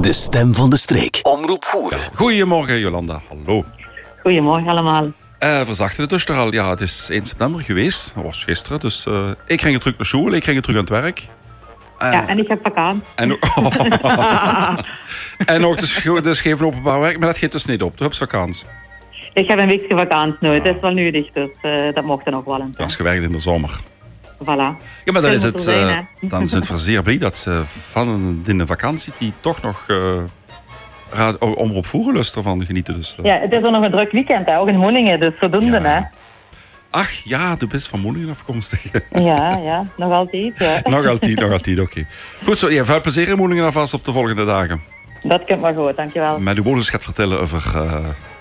De stem van de streek. Omroep voeren. Goedemorgen Jolanda, hallo. Goedemorgen allemaal. Uh, verzachten het dus er al. Ja, het is 1 september geweest. Dat was gisteren. Dus uh, ik ging terug naar school, ik ging terug aan het werk. Uh, ja, en ik heb vakantie. En, oh, en ook dus, dus geen openbaar werk, maar dat geeft dus niet op. De vakantie. Ik heb een weekje vakantie nu. Het is wel nu dicht, dus dat mocht er nog wel een. Dat is gewerkt in de zomer. Voilà. Ja, maar dan is, het, uh, dan is het zeer blij dat ze van in de vakantie die toch nog uh, omroep voerenlust ervan genieten. Dus, uh. Ja, het is ook nog een druk weekend, hè? ook in Moelingen, dus zodoende. Ja. Hè? Ach ja, de best van Moelingen afkomstig. ja, ja, nog altijd. Ja. nog altijd, nog altijd, oké. Okay. Goed zo, ja, veel plezier in alvast op de volgende dagen. Dat komt maar goed, dankjewel. Met uw bonus gaat vertellen over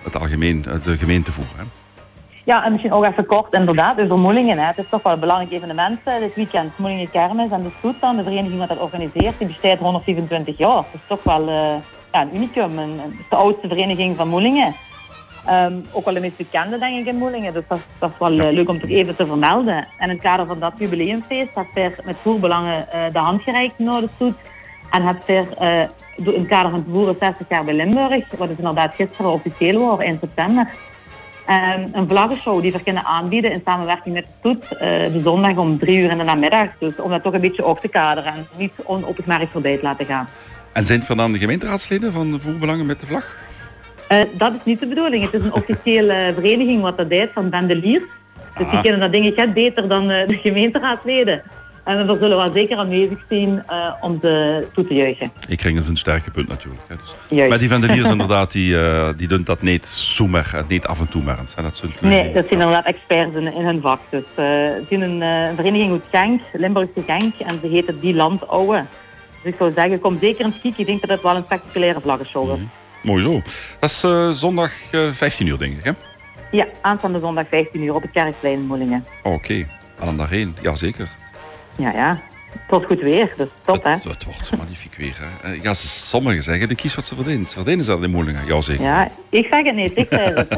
het algemeen, de gemeentevoer. Hè? Ja, en misschien ook even kort, inderdaad, over Moelingen. Hè. Het is toch wel een belangrijk evenement dit weekend. Moelingen Kermis en de Stoet dan, de vereniging wat dat organiseert, die bestaat 127 jaar. Dat is toch wel uh, ja, een unicum. Een, de oudste vereniging van Moelingen. Um, ook wel de meest bekende, denk ik, in Moelingen. Dus dat, dat is wel uh, leuk om toch even te vermelden. En in het kader van dat jubileumfeest heeft er met voerbelangen uh, de hand gereikt naar de Stoet. En heeft er in het kader van het voeren 60 jaar bij Limburg, wat is inderdaad gisteren officieel was, in september, Um, een vlaggenshow die we kunnen aanbieden in samenwerking met de stoet. Uh, de zondag om drie uur in de namiddag. Dus om dat toch een beetje op te kaderen en niet on, op het merk voorbij te laten gaan. En zijn het van dan de gemeenteraadsleden van de voerbelangen met de vlag? Uh, dat is niet de bedoeling. Het is een officiële vereniging wat dat deed van bandeliers. Dus die kennen dat dingetje beter dan uh, de gemeenteraadsleden. En we zullen wel zeker aanwezig zijn uh, om ze toe te juichen. Ik kring is een sterke punt natuurlijk. Hè. Dus. Maar die vendeliers inderdaad, die, uh, die doen dat niet zomaar, eh, niet af en toe maar. Zijn dat nee, dat zijn inderdaad experts in, in hun vak. Dus uh, zijn een uh, vereniging uit Genk, Limburgse Genk, en ze heet het Die Landouwe. Dus ik zou zeggen, kom zeker een skiek. Ik denk dat het wel een spectaculaire vlaggenshow is. Mm Mooi zo. Dat is zondag 15 uur, denk ik, hè? Ja, aanstaande zondag 15 uur op het Kerkplein in Moelingen. Oké, okay. dan daarheen. Jazeker. Ja, ja. Het wordt goed weer, dus top, hè? Het, het wordt magnifiek weer, hè? Ja, sommigen zeggen, de kies wat ze verdient. Verdienen ze dat in Moelingen? Ja, zeker. Ja, ik zeg het niet, ik zeg het.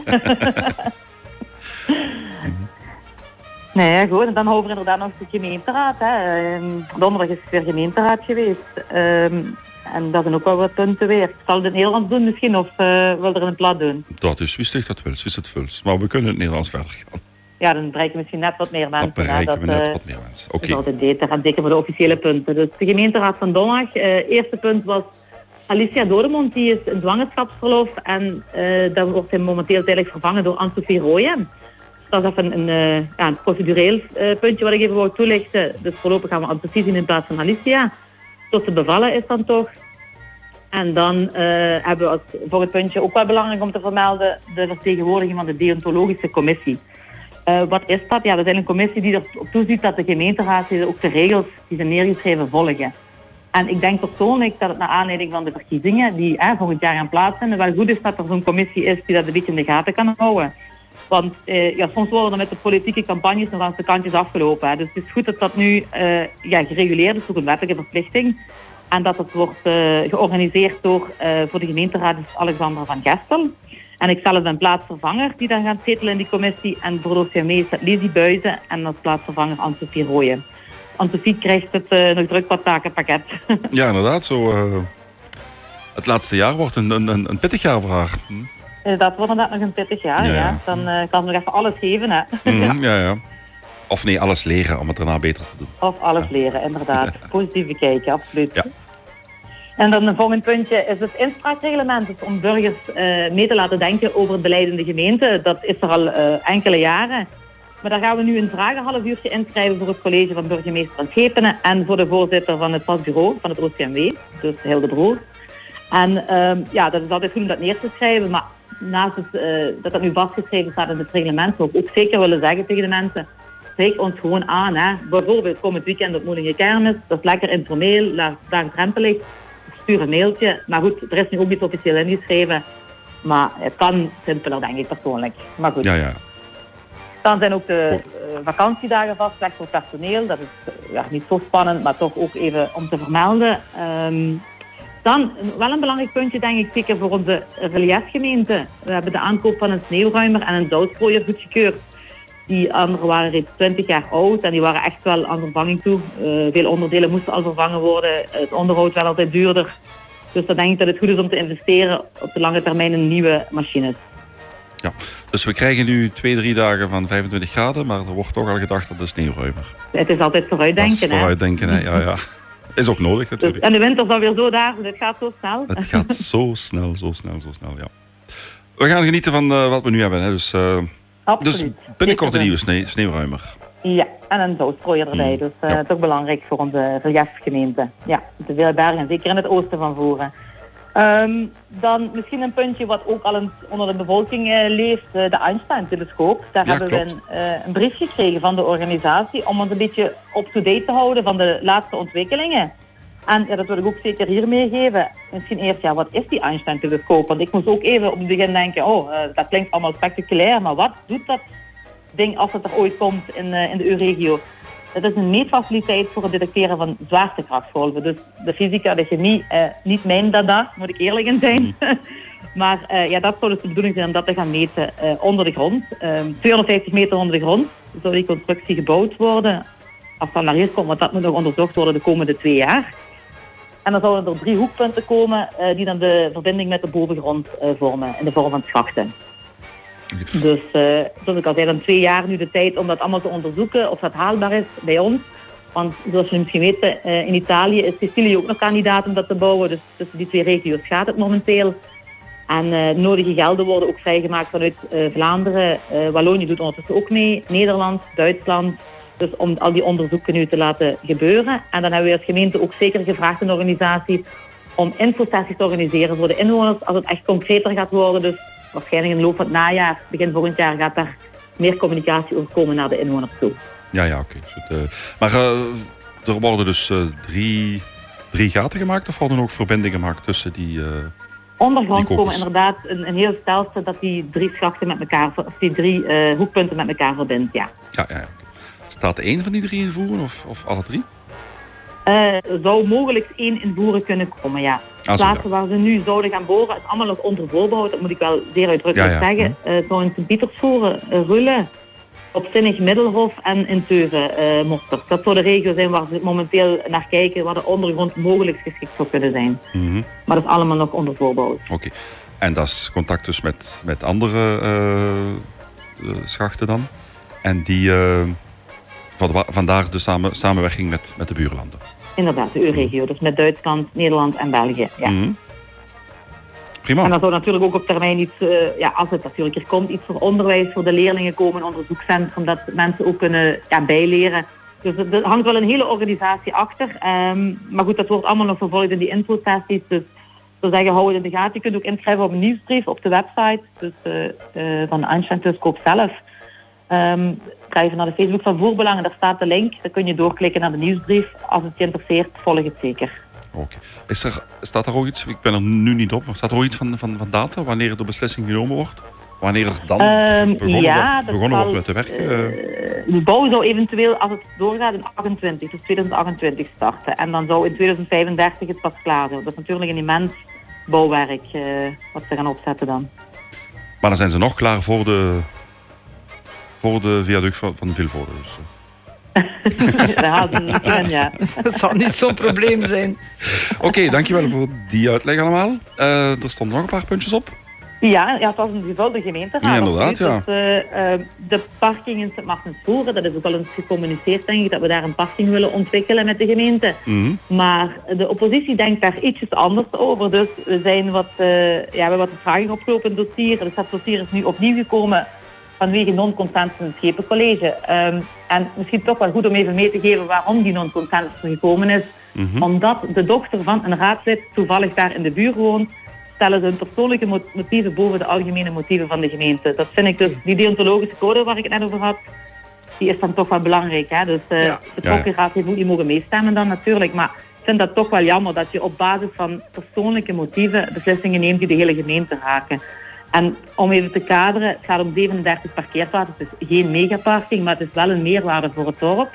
nee, goed. En dan over inderdaad nog de gemeenteraad, hè. Ehm, donderdag is het weer gemeenteraad geweest. Um, en dat zijn ook wel wat punten weer. Ik zal het in het Nederlands doen misschien, of uh, wil er een plat doen? Dat is, wist dat wel, wist het vuls. Maar we kunnen het Nederlands verder gaan ja, dan bereiken we misschien net wat meer mensen. Dan bereiken we net uh, wat meer mensen. Oké. Okay. Dat is gaat zeker voor de officiële punten. Dus de gemeenteraad van Donag. Uh, eerste punt was Alicia Dodemond, die is in zwangerschapsverlof. En uh, dat wordt hij momenteel eigenlijk vervangen door Anne-Sophie Rooyen. Dat is even een, uh, ja, een procedureel uh, puntje wat ik even wou toelichten. Dus voorlopig gaan we Anne-Sophie zien in plaats van Alicia. Tot ze bevallen is dan toch. En dan hebben we als, voor het puntje ook wel belangrijk om te vermelden... de vertegenwoordiging van de deontologische commissie. Uh, wat is dat? Ja, dat een commissie die erop toeziet dat de gemeenteraad ook de regels die zijn neergeschreven volgen. En ik denk persoonlijk dat het naar aanleiding van de verkiezingen die eh, volgend jaar gaan plaatsvinden, wel goed is dat er zo'n commissie is die dat een beetje in de gaten kan houden. Want uh, ja, soms worden er met de politieke campagnes nog aan de kantjes afgelopen. Hè. Dus het is goed dat dat nu uh, ja, gereguleerd is, ook een wettelijke verplichting. En dat het wordt georganiseerd door voor de gemeenteraad Alexander van Gestel. En ik zelf ben plaatsvervanger die dan gaat zetelen in die commissie. En OCME is dat Lizzie Buizen en als plaatsvervanger Anne-Sophie Rooyen. Anne-Sophie krijgt het uh, nog druk wat takenpakket. ja, inderdaad. Zo, uh, het laatste jaar wordt een, een, een pittig jaar voor haar. Hm? Eh, dat wordt inderdaad nog een pittig jaar, ja. ja. Dan uh, kan ze nog even alles geven, hè. Mm, ja. ja, Of nee, alles leren om het daarna beter te doen. Of alles leren, inderdaad. Positief bekijken, absoluut. En dan een volgend puntje is het inspraakreglement. Dus om burgers uh, mee te laten denken over het beleid in de gemeente. Dat is er al uh, enkele jaren. Maar daar gaan we nu een vragenhalf uurtje inschrijven voor het college van burgemeester van Schepenen en voor de voorzitter van het pasbureau van het OCMW, dus Hilde Broer. En uh, ja, dat is altijd goed om dat neer te schrijven, maar naast het, uh, dat dat nu vastgeschreven staat in het reglement, zou ik ook zeker willen zeggen tegen de mensen, spreek ons gewoon aan. Hè. Bijvoorbeeld komend weekend op Moelinge Kermis, dat is lekker informeel, laagdrempelig stuur een mailtje. Maar goed, er is nu ook niet officieel ingeschreven. Maar het kan simpeler, denk ik persoonlijk. Maar goed. Ja, ja. Dan zijn ook de uh, vakantiedagen vastgelegd voor personeel. Dat is uh, ja, niet zo spannend, maar toch ook even om te vermelden. Um, dan wel een belangrijk puntje, denk ik, zeker voor onze reliefgemeente. We hebben de aankoop van een sneeuwruimer en een zoutstrooier goedgekeurd. Die anderen waren reeds 20 jaar oud en die waren echt wel aan vervanging toe. Uh, veel onderdelen moesten al vervangen worden. Het onderhoud wel altijd duurder. Dus dan denk ik dat het goed is om te investeren op de lange termijn in nieuwe machines. Ja, dus we krijgen nu twee, drie dagen van 25 graden, maar er wordt toch al gedacht dat de sneeuwruimer. Het is altijd vooruitdenken. Dat is vooruitdenken, hè? Ja, ja. Is ook nodig Dus, natuurlijk. en de winter is dan weer zo daar, dus het gaat zo snel. Het gaat zo snel, zo snel, zo snel, ja. We gaan genieten van eh, wat we nu hebben. Hè. Dus, eh, Absoluut. dus binnenkort een nieuwe sne- sneeuwruimer. Ja, en een zoutstrooier erbij. Mm, Dus eh ja. toch belangrijk voor onze verjefgemeente. Ja, de veel bergen, zeker in het oosten van Voeren. Ehm, dan misschien een puntje wat ook al eens onder de bevolking eh, leeft, eh, de Einstein-telescoop. Daar Ja, hebben we een, eh, een brief gekregen van de organisatie om ons een beetje up-to-date te houden van de laatste ontwikkelingen. En ja, dat wil ik ook zeker hier meegeven. Misschien eerst, ja, wat is die Einstein-telescoop? Want ik moest ook even op het begin denken, oh, eh, dat klinkt allemaal spectaculair, maar wat doet dat ding als het er ooit komt in, eh, in de EU-regio? Dat is een meetfaciliteit voor het detecteren van zwaartekrachtgolven. Dus de fysica, de chemie, eh, niet mijn dada, moet ik eerlijk in zijn. maar eh, ja, dat zou dus de bedoeling zijn om dat te gaan meten onder de grond. Ehm 250 meter onder de grond zou die constructie gebouwd worden. Als dat naar hier komt, want dat moet nog onderzocht worden de komende twee jaar. En dan zouden er drie hoekpunten komen eh, die dan de verbinding met de bovengrond eh, vormen in de vorm van schachten. Dus eh, zoals ik al zei, dan twee jaar nu de tijd om dat allemaal te onderzoeken of dat haalbaar is bij ons. Want zoals jullie misschien weten, in Italië is Sicilië ook nog kandidaat om dat te bouwen. Dus tussen die twee regio's gaat het momenteel. En nodige gelden worden ook vrijgemaakt vanuit Vlaanderen. Eh, Wallonië doet ondertussen ook mee. Nederland, Duitsland. Dus om al die onderzoeken nu te laten gebeuren. En dan hebben we als gemeente ook zeker gevraagd aan de organisatie om infosessies te organiseren voor de inwoners als het echt concreter gaat worden. Dus waarschijnlijk in de loop van het najaar, begin volgend jaar, gaat daar meer communicatie over komen naar de inwoners toe. Ja, ja, oké. Dus eh, maar eh, er worden dus eh, drie, drie gaten gemaakt of worden ook verbindingen gemaakt tussen die... Ondergrond Die komen inderdaad een, een heel stelsel dat die drie schachten met elkaar, of die drie hoekpunten met elkaar verbindt, ja. ja, ja. Staat één van die drie in voeren of, of alle drie? Eh, zou mogelijk één in voeren kunnen komen, ja. Ah, plaatsen waar ze nu zouden gaan boren, is allemaal nog onder voorbehoud, dat moet ik wel zeer uitdrukkelijk Ja, ja. zeggen. Eh zou in Sint-Pietersvoeren, uh, Rulle, op Zinnig Middelhof en in Teuven, eh Mosterd. Dat zou de regio zijn waar ze momenteel naar kijken, waar de ondergrond mogelijk geschikt zou kunnen zijn. Mhm, Maar dat is allemaal nog onder voorbehoud. Oké. En dat is contact dus met, met andere eh, eh, schachten dan. En die, eh, vandaar de samen, samenwerking met, met de buurlanden. Inderdaad, de EU-regio. Dus met Duitsland, Nederland en België. Ja. Mhm. Prima. En dan zou natuurlijk ook op termijn iets, eh, ja, als het natuurlijk er komt, iets voor onderwijs voor de leerlingen komen, een onderzoekscentrum, dat mensen ook kunnen ja, bijleren. Dus er hangt wel een hele organisatie achter. Ehm, maar goed, dat wordt allemaal nog vervolgd in die infosessies. Dus zeggen, hou het in de gaten. Je kunt ook inschrijven op een nieuwsbrief op de website dus, eh, eh, van Einstein Telescoop zelf. Ehm ga even naar de Facebook van Voerbelangen, daar staat de link. Dan kun je doorklikken naar de nieuwsbrief. Als het je interesseert, volg het zeker. Oké. Is er, staat er ook iets, ik ben er nu niet op, maar staat er ook iets van, van, van data, wanneer de beslissing genomen wordt? Wanneer er dan Ehm, begonnen, ja, wordt, begonnen wordt met te werken? eh? Eh, de bouw zou eventueel, als het doorgaat, in 28, dus 2028 starten. En dan zou in 2035 het pas klaar zijn. Dat is natuurlijk een immens bouwwerk eh, wat ze gaan opzetten dan. maar dan zijn ze nog klaar voor de, voor de viaduct van, van Vilvoorde. Dus, eh. In, ja. Dat zal niet zo'n probleem zijn. Oké, dankjewel voor die uitleg allemaal. Eh, er stonden nog een paar puntjes op. Ja, ja, het was een gevulde gemeenteraad. Ja, inderdaad, ja. Dus, eh, de parking in Sint Maartensvoeren, dat is ook al eens gecommuniceerd, denk ik, dat we daar een parking willen ontwikkelen met de gemeente. Mhm. Maar de oppositie denkt daar ietsjes anders over. Dus we zijn wat, eh, ja, we hebben wat vragen opgelopen in het dossier. Dus dat dossier is nu opnieuw gekomen vanwege non-consensus in het Schepencollege. Ehm, en misschien toch wel goed om even mee te geven waarom die non-consensus er gekomen is. Mhm. Omdat de dochter van een raadslid toevallig daar in de buurt woont, stellen ze hun persoonlijke mo- motieven boven de algemene motieven van de gemeente. Dat vind ik dus, die deontologische code waar ik het net over had, die is dan toch wel belangrijk. Hè? Dus eh Ja. de heeft ook niet mogen meestemmen dan natuurlijk. Maar ik vind dat toch wel jammer dat je op basis van persoonlijke motieven beslissingen neemt die de hele gemeente raken. En om even te kaderen, het gaat om 37 parkeerplaatsen. Het is geen megaparking, maar het is wel een meerwaarde voor het dorp.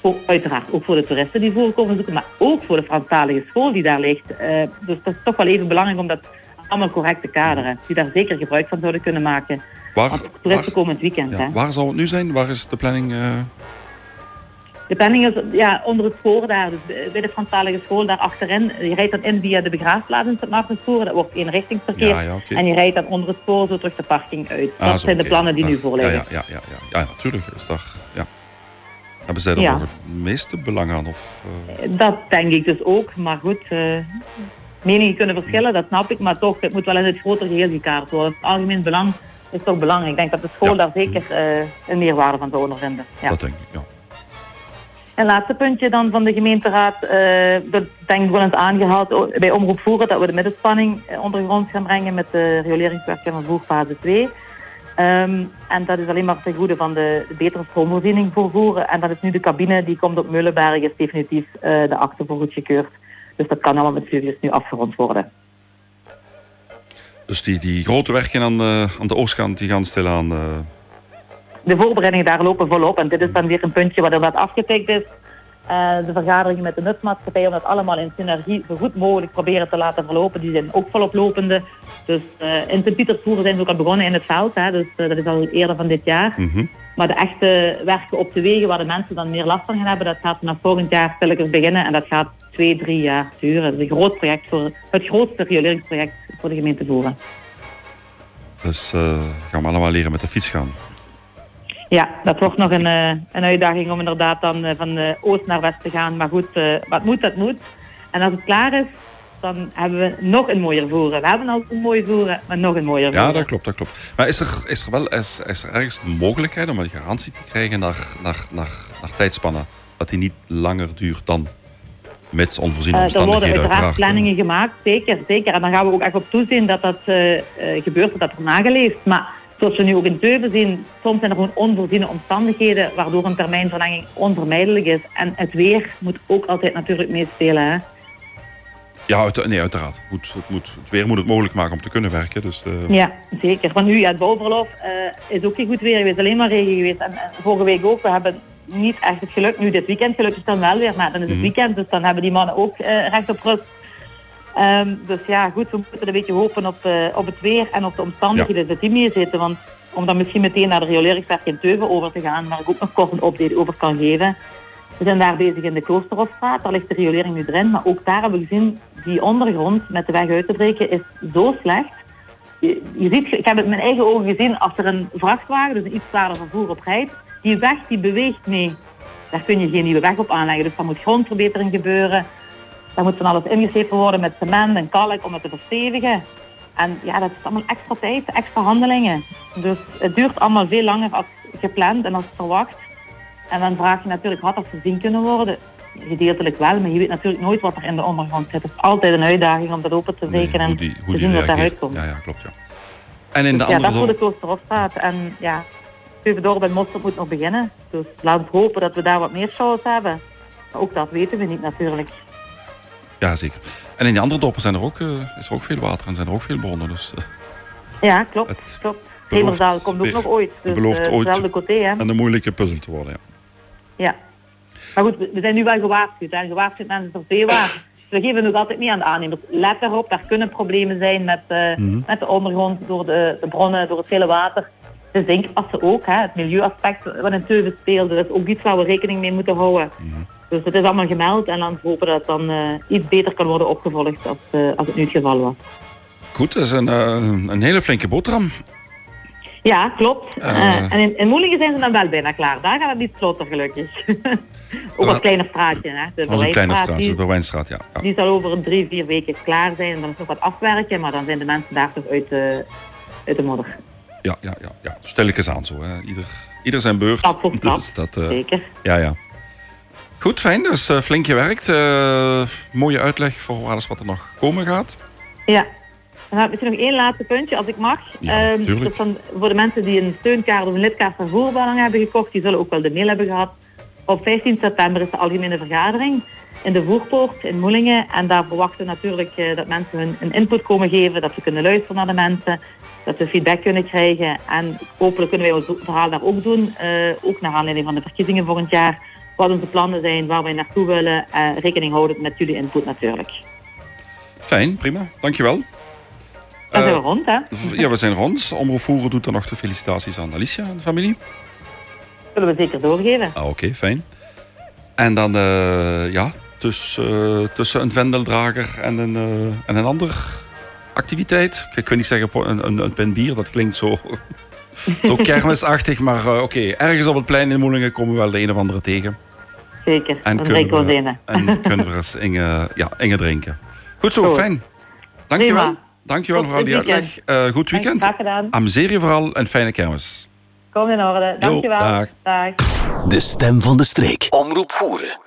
Voor, uiteraard ook voor de toeristen die voorkomen zoeken, maar ook voor de Franstalige school die daar ligt. Eh, dus dat is toch wel even belangrijk om dat allemaal correct te kaderen. Die daar zeker gebruik van zouden kunnen maken. Waar, Want toeristen waar, komen het weekend. ja, hè. waar zal het nu zijn? Waar is de planning? eh? De planning is ja, onder het spoor daar, dus bij de Franstalige school daar achterin. Je rijdt dan in via de begraafplaats in sint Maartenspoor. Dat wordt eenrichtingsverkeer. Ja, ja. En je rijdt dan onder het spoor zo terug de parking uit. Ah, dat zijn de plannen die nu voorliggen. Ja, ja, ja, ja, ja. ja natuurlijk. Is daar, ja. Hebben zij er nog het meeste belang aan? Of, eh, Dat denk ik dus ook. Maar goed, eh, meningen kunnen verschillen, dat snap ik. Maar toch, het moet wel in het grotere geheel gekaart worden. Het algemeen belang is toch belangrijk. Ik denk dat de school daar zeker eh, een meerwaarde van zou ondervinden. Ja. Dat denk ik, ja. Een laatste puntje dan van de gemeenteraad, eh, dat denk ik wel eens aangehaald bij Omroep Voeren, dat we de middenspanning eh, ondergronds gaan brengen met de rioleringswerken van Voerfase 2. Ehm, en dat is alleen maar ten goede van de, betere stroomvoorziening voor Voeren. En dat is nu de cabine die komt op Meulenberg, is definitief eh, de akte voor goedgekeurd. Dus dat kan allemaal met studies nu afgerond worden. Dus die, die grote werken aan, aan de oostkant, die gaan stilaan... de voorbereidingen daar lopen volop. En dit is dan weer een puntje wat wat afgetikt is. Eh, de vergaderingen met de nutsmaatschappij om dat allemaal in synergie zo goed mogelijk proberen te laten verlopen. Die zijn ook volop lopende. Dus eh, in Sint-Pietersvoer zijn ze ook al begonnen in het veld. Hè, dus eh, dat is al eerder van dit jaar. mhm. Maar de echte werken op de wegen waar de mensen dan meer last van gaan hebben, dat gaat vanaf volgend jaar stilletjes beginnen. En dat gaat twee, drie jaar duren. Dat is een groot project voor, het grootste rioleringsproject voor de gemeente Voeren. Dus gaan we allemaal leren met de fiets gaan. Ja, dat wordt nog een, eh, een uitdaging om inderdaad dan eh, van eh, oost naar west te gaan. Maar goed, wat moet, dat moet. En als het klaar is, dan hebben we nog een mooier voeren. We hebben al een mooi voeren, maar nog een mooier voeren. Ja, dat klopt, dat klopt. Maar is er, is er wel is, is er ergens een mogelijkheid om een garantie te krijgen naar, naar, naar, naar tijdspannen? Dat die niet langer duurt dan mits onvoorziene Eh, er worden omstandigheden uiteraard planningen gemaakt, zeker, zeker. En dan gaan we ook echt op toezien dat dat eh, gebeurt, dat dat wordt nageleefd. Maar zoals we nu ook in Teuven zien, soms zijn er gewoon onvoorziene omstandigheden waardoor een termijnverlenging onvermijdelijk is. En het weer moet ook altijd natuurlijk meespelen. Hè? Ja, uit, nee, uiteraard. Het, moet, het, moet, het weer moet het mogelijk maken om te kunnen werken. Dus, eh, Ja, zeker. Want nu, ja, het bouwverlof eh, is ook niet goed weer geweest, alleen maar regen geweest. En, en vorige week ook, we hebben niet echt het geluk. Nu, dit weekend gelukkig dan wel weer, maar dan is het Mhm. weekend, dus dan hebben die mannen ook eh, recht op rust. Ehm, dus ja, goed, we moeten een beetje hopen op, eh, op het weer en op de omstandigheden dat die meezitten. Want om dan misschien meteen naar de rioleringswerk in Teuven over te gaan, waar ik ook nog kort een update over kan geven. We zijn daar bezig in de Kloosterhofstraat, daar ligt de riolering nu erin. Maar ook daar hebben we gezien, die ondergrond met de weg uit te breken is zo slecht. Je, je ziet, ik heb het met mijn eigen ogen gezien, als er een vrachtwagen, dus een iets zwaarder vervoer op rijdt, die weg die beweegt mee. Daar kun je geen nieuwe weg op aanleggen. Dus daar moet grondverbetering gebeuren. Daar moet van alles ingeschepen worden met cement en kalk om het te verstevigen. En ja, dat is allemaal extra tijd, extra handelingen. Dus het duurt allemaal veel langer als gepland en als verwacht. En dan vraag je natuurlijk, had dat voorzien kunnen worden? Gedeeltelijk wel, maar je weet natuurlijk nooit wat er in de ondergrond zit. Het is altijd een uitdaging om dat open te nee, breken en hoe die, hoe te zien wat daaruit reageert. komt. Ja, ja, klopt. Ja. En in de Dus ja, dat andere voor de Kloosterhofstraat. En ja, Stevedorp en Mosterd moet nog beginnen. Dus laten we hopen dat we daar wat meer shows hebben. Maar ook dat weten we niet natuurlijk. Ja, zeker. En in die andere dorpen zijn er ook, eh, is er ook veel water en zijn er ook veel bronnen. Dus, eh, Ja, klopt. Het klopt. belooft Hemerzaal komt ook nog ooit. Dus belooft eh, ooit- hetzelfde côté, hè. en een moeilijke puzzel te worden. Ja. Ja. Maar goed, we zijn nu wel gewaarschuwd. En gewaarschuwd mensen ter zeewaar. We geven nog altijd niet aan de aannemers. Let erop, daar kunnen problemen zijn met, Mhm. met de ondergrond, door de, de bronnen, door het vele water. De zinkassen ook, hè. het milieuaspect wat in Teuven speelde. Dat is ook iets waar we rekening mee moeten houden. Mhm. Dus het is allemaal gemeld en dan hopen dat het dan eh, iets beter kan worden opgevolgd als, eh, als het nu het geval was. Goed, dat is een, eh, een hele flinke boterham. Ja, klopt. En in, in Moelingen zijn ze dan wel bijna klaar. Daar gaat het niet vlotter gelukkig. ook een kleiner straatje. Hè. De was een kleine straat, de Berwijnstraat, ja. ja. Die zal over drie, vier weken klaar zijn. En dan is nog wat afwerken, maar dan zijn de mensen daar toch uit de, uit de modder. Ja, ja, ja, ja. Stilletjes aan zo. Hè. Ieder, ieder zijn beurt. Stap voor stap. Dus dat, Zeker. ja, ja. Goed, fijn. Dus eh, flink gewerkt. Eh, mooie uitleg voor alles wat er nog komen gaat. Ja. Dan heb ik misschien nog één laatste puntje, als ik mag. Ja, Ehm, voor de mensen die een steunkaart of een lidkaart van voerbelang hebben gekocht, die zullen ook wel de mail hebben gehad. Op 15 september is de algemene vergadering in de Voerpoort in Moelingen. En daar verwachten we natuurlijk eh, dat mensen hun een input komen geven, dat we kunnen luisteren naar de mensen, dat we feedback kunnen krijgen. En hopelijk kunnen wij ons verhaal daar ook doen, ook naar aanleiding van de verkiezingen volgend jaar. Wat onze plannen zijn, waar wij naartoe willen, eh, rekening houden met jullie input natuurlijk. Fijn, prima. Dankjewel. Dan zijn Eh, we rond, hè? ja, we zijn rond. Omroep Voeren doet dan nog de felicitaties aan Alicia en de familie. Zullen we zeker doorgeven. Ah, Oké, fijn. En dan, eh, ja, tussen, tussen een vendeldrager en een, eh, en een andere activiteit. Ik kan niet zeggen een, een, een pen bier, dat klinkt zo, zo kermisachtig. Maar eh, oké, ergens op het plein in Moelingen komen we wel de een of andere tegen. Zeker. En dan drinken we en kunnen we eens Inge, ja, Inge drinken. Goed zo, Goed. fijn. Dankjewel. Prima. Dankjewel Tot voor al die uitleg. Eh, goed weekend. Graag gedaan. Amuseer je vooral en fijne kermis. Kom in orde. Dankjewel. dag. dag. De stem van de streek. Omroep voeren.